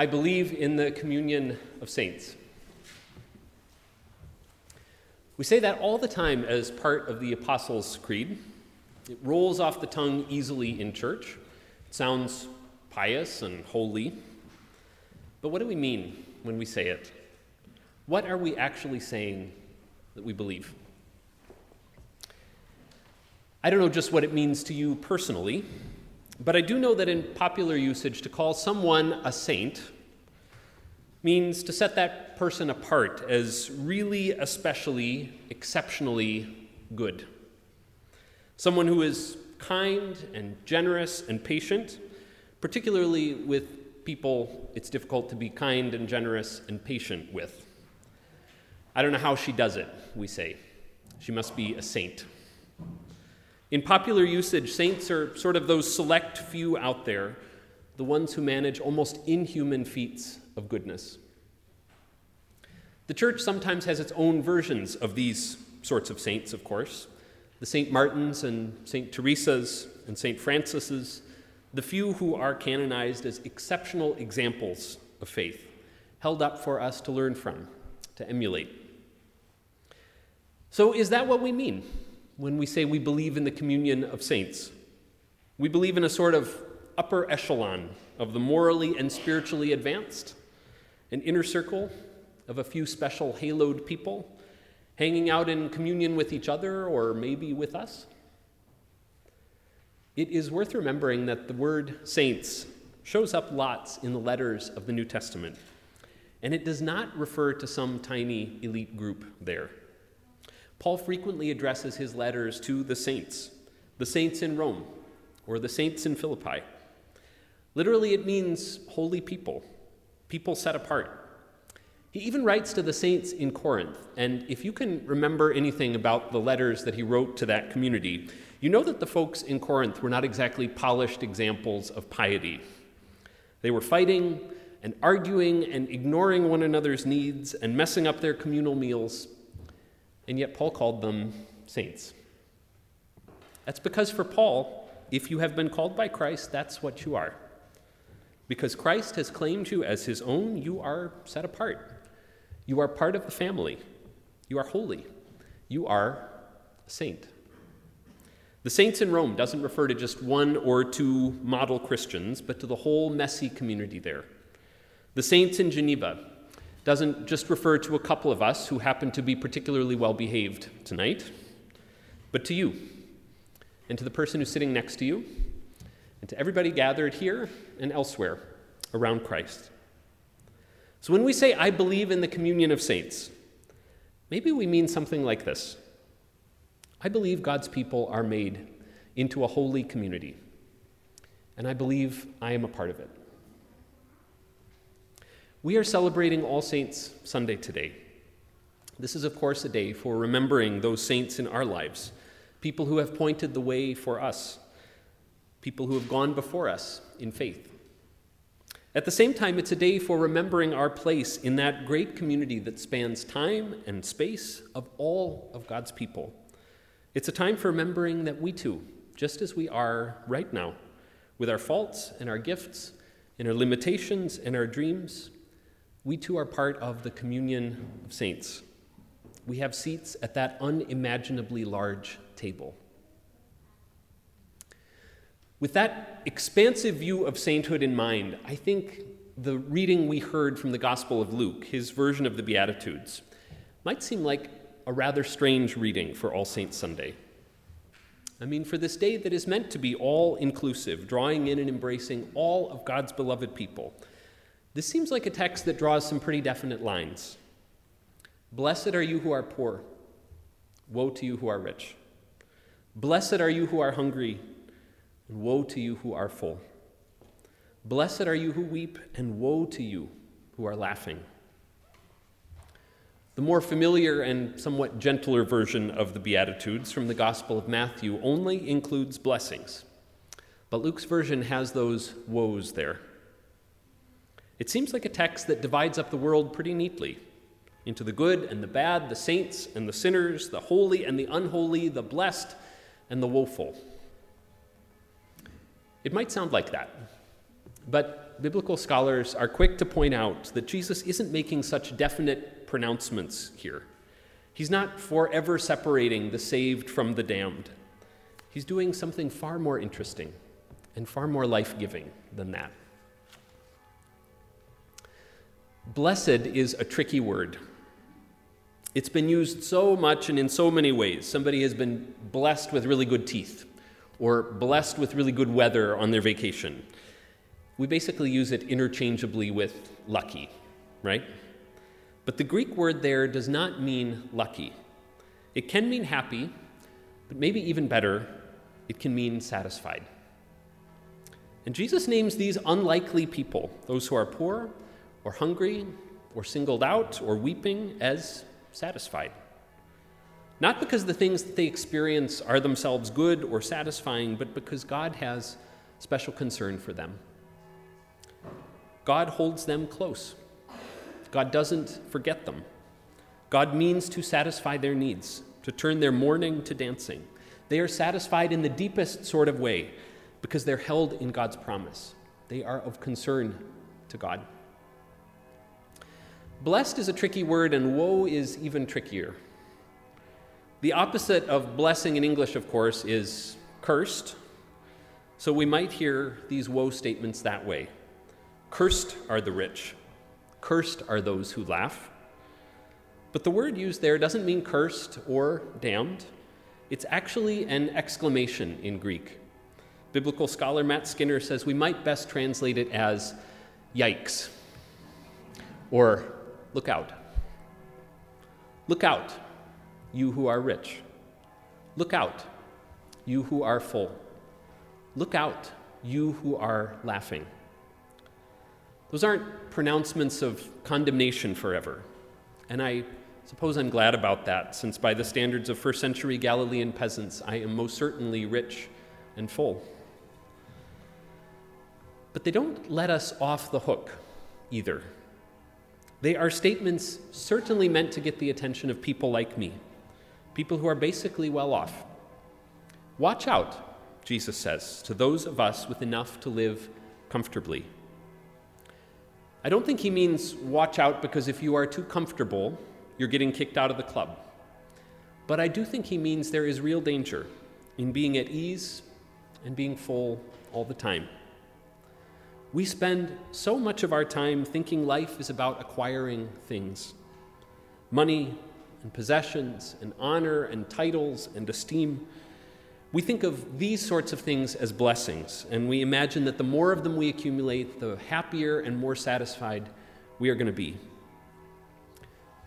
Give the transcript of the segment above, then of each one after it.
I believe in the communion of saints. We say that all the time as part of the Apostles' Creed. It rolls off the tongue easily in church. It sounds pious and holy. But what do we mean when we say it? What are we actually saying that we believe? I don't know just what it means to you personally, but I do know that in popular usage, to call someone a saint means to set that person apart as really, especially, exceptionally good. Someone who is kind and generous and patient, particularly with people it's difficult to be kind and generous and patient with. I don't know how she does it, we say. She must be a saint. In popular usage, saints are sort of those select few out there, the ones who manage almost inhuman feats of goodness. The church sometimes has its own versions of these sorts of saints, of course. The St. Martins and St. Teresa's and St. Francis's, the few who are canonized as exceptional examples of faith, held up for us to learn from, to emulate. So, is that what we mean when we say we believe in the communion of saints? We believe in a sort of upper echelon of the morally and spiritually advanced, an inner circle of a few special haloed people hanging out in communion with each other or maybe with us. It is worth remembering that the word saints shows up lots in the letters of the New Testament, and it does not refer to some tiny elite group there. Paul frequently addresses his letters to the saints, the saints in Rome, or the saints in Philippi. Literally, it means holy people, people set apart. He even writes to the saints in Corinth, and if you can remember anything about the letters that he wrote to that community, you know that the folks in Corinth were not exactly polished examples of piety. They were fighting and arguing and ignoring one another's needs and messing up their communal meals, and yet Paul called them saints. That's because for Paul, if you have been called by Christ, that's what you are. Because Christ has claimed you as his own, you are set apart. You are part of the family. You are holy. You are a saint. The saints in Rome doesn't refer to just one or two model Christians, but to the whole messy community there. The saints in Geneva doesn't just refer to a couple of us who happen to be particularly well behaved tonight, but to you, and to the person who's sitting next to you, and to everybody gathered here and elsewhere around Christ. So when we say, I believe in the communion of saints, maybe we mean something like this I believe God's people are made into a holy community, and I believe I am a part of it. We are celebrating All Saints Sunday today. This is, of course, a day for remembering those saints in our lives, people who have pointed the way for us, people who have gone before us in faith. At the same time, it's a day for remembering our place in that great community that spans time and space of all of God's people. It's a time for remembering that we too, just as we are right now, with our faults and our gifts and our limitations and our dreams, we too are part of the communion of saints. We have seats at that unimaginably large table. With that expansive view of sainthood in mind, I think the reading we heard from the Gospel of Luke, his version of the Beatitudes, might seem like a rather strange reading for All Saints Sunday. I mean, for this day that is meant to be all inclusive, drawing in and embracing all of God's beloved people, this seems like a text that draws some pretty definite lines. Blessed are you who are poor, woe to you who are rich. Blessed are you who are hungry and woe to you who are full. Blessed are you who weep, and woe to you who are laughing. The more familiar and somewhat gentler version of the Beatitudes from the Gospel of Matthew only includes blessings, but Luke's version has those woes there. It seems like a text that divides up the world pretty neatly into the good and the bad, the saints and the sinners, the holy and the unholy, the blessed and the woeful. It might sound like that. But biblical scholars are quick to point out that Jesus isn't making such definite pronouncements here. He's not forever separating the saved from the damned. He's doing something far more interesting and far more life giving than that. Blessed is a tricky word. It's been used so much and in so many ways. Somebody has been blessed with really good teeth or blessed with really good weather on their vacation. We basically use it interchangeably with lucky, right? But the Greek word there does not mean lucky. It can mean happy, but maybe even better, it can mean satisfied. And Jesus names these unlikely people, those who are poor or hungry or singled out or weeping, as satisfied. Not because the things that they experience are themselves good or satisfying, but because God has special concern for them. God holds them close. God doesn't forget them. God means to satisfy their needs, to turn their mourning to dancing. They are satisfied in the deepest sort of way because they're held in God's promise. They are of concern to God. Blessed is a tricky word, and woe is even trickier. The opposite of blessing in English, of course, is cursed. So we might hear these woe statements that way Cursed are the rich, cursed are those who laugh. But the word used there doesn't mean cursed or damned. It's actually an exclamation in Greek. Biblical scholar Matt Skinner says we might best translate it as yikes or look out. Look out, you who are rich. Look out, you who are full. Look out, you who are laughing. Those aren't pronouncements of condemnation forever. And I suppose I'm glad about that, since by the standards of first century Galilean peasants, I am most certainly rich and full. But they don't let us off the hook either. They are statements certainly meant to get the attention of people like me, people who are basically well off. Watch out, Jesus says, to those of us with enough to live comfortably. I don't think he means watch out because if you are too comfortable, you're getting kicked out of the club. But I do think he means there is real danger in being at ease and being full all the time. We spend so much of our time thinking life is about acquiring things money and possessions and honor and titles and esteem. We think of these sorts of things as blessings, and we imagine that the more of them we accumulate, the happier and more satisfied we are going to be.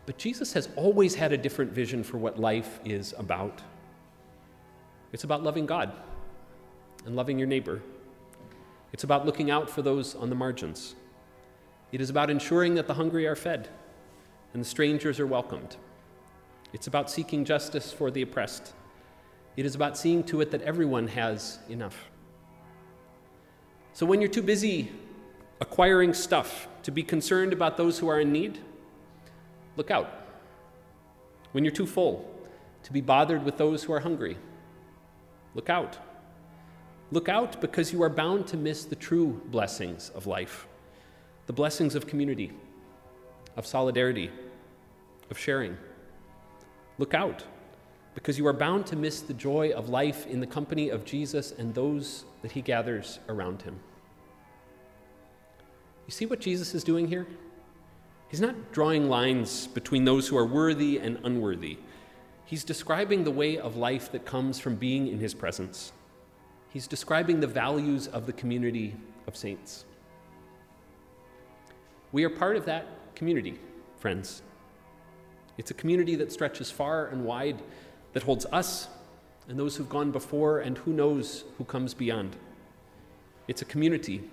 But Jesus has always had a different vision for what life is about. It's about loving God and loving your neighbor. It's about looking out for those on the margins. It is about ensuring that the hungry are fed and the strangers are welcomed. It's about seeking justice for the oppressed it is about seeing to it that everyone has enough. So when you're too busy acquiring stuff to be concerned about those who are in need, look out. When you're too full to be bothered with those who are hungry, look out. Look out because you are bound to miss the true blessings of life the blessings of community, of solidarity, of sharing. Look out because you are bound to miss the joy of life in the company of Jesus and those that he gathers around him. You see what Jesus is doing here? He's not drawing lines between those who are worthy and unworthy. He's describing the way of life that comes from being in his presence. He's describing the values of the community of saints. We are part of that community, friends. It's a community that stretches far and wide that holds us and those who've gone before and who knows who comes beyond. It's a community,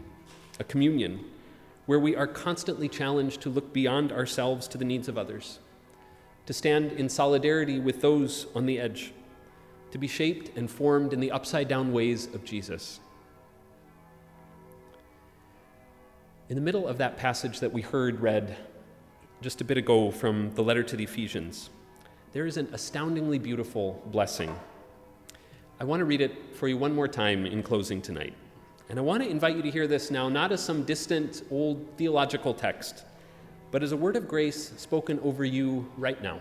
a communion, where we are constantly challenged to look beyond ourselves to the needs of others, to stand in solidarity with those on the edge, to be shaped and formed in the upside down ways of Jesus. In the middle of that passage that we heard read just a bit ago from the letter to the Ephesians, there is an astoundingly beautiful blessing. I want to read it for you one more time in closing tonight. And I want to invite you to hear this now, not as some distant old theological text, but as a word of grace spoken over you right now.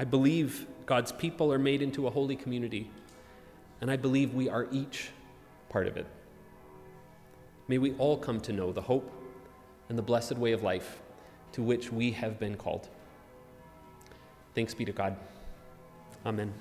I believe God's people are made into a holy community, and I believe we are each part of it. May we all come to know the hope and the blessed way of life to which we have been called. Thanks be to God. Amen.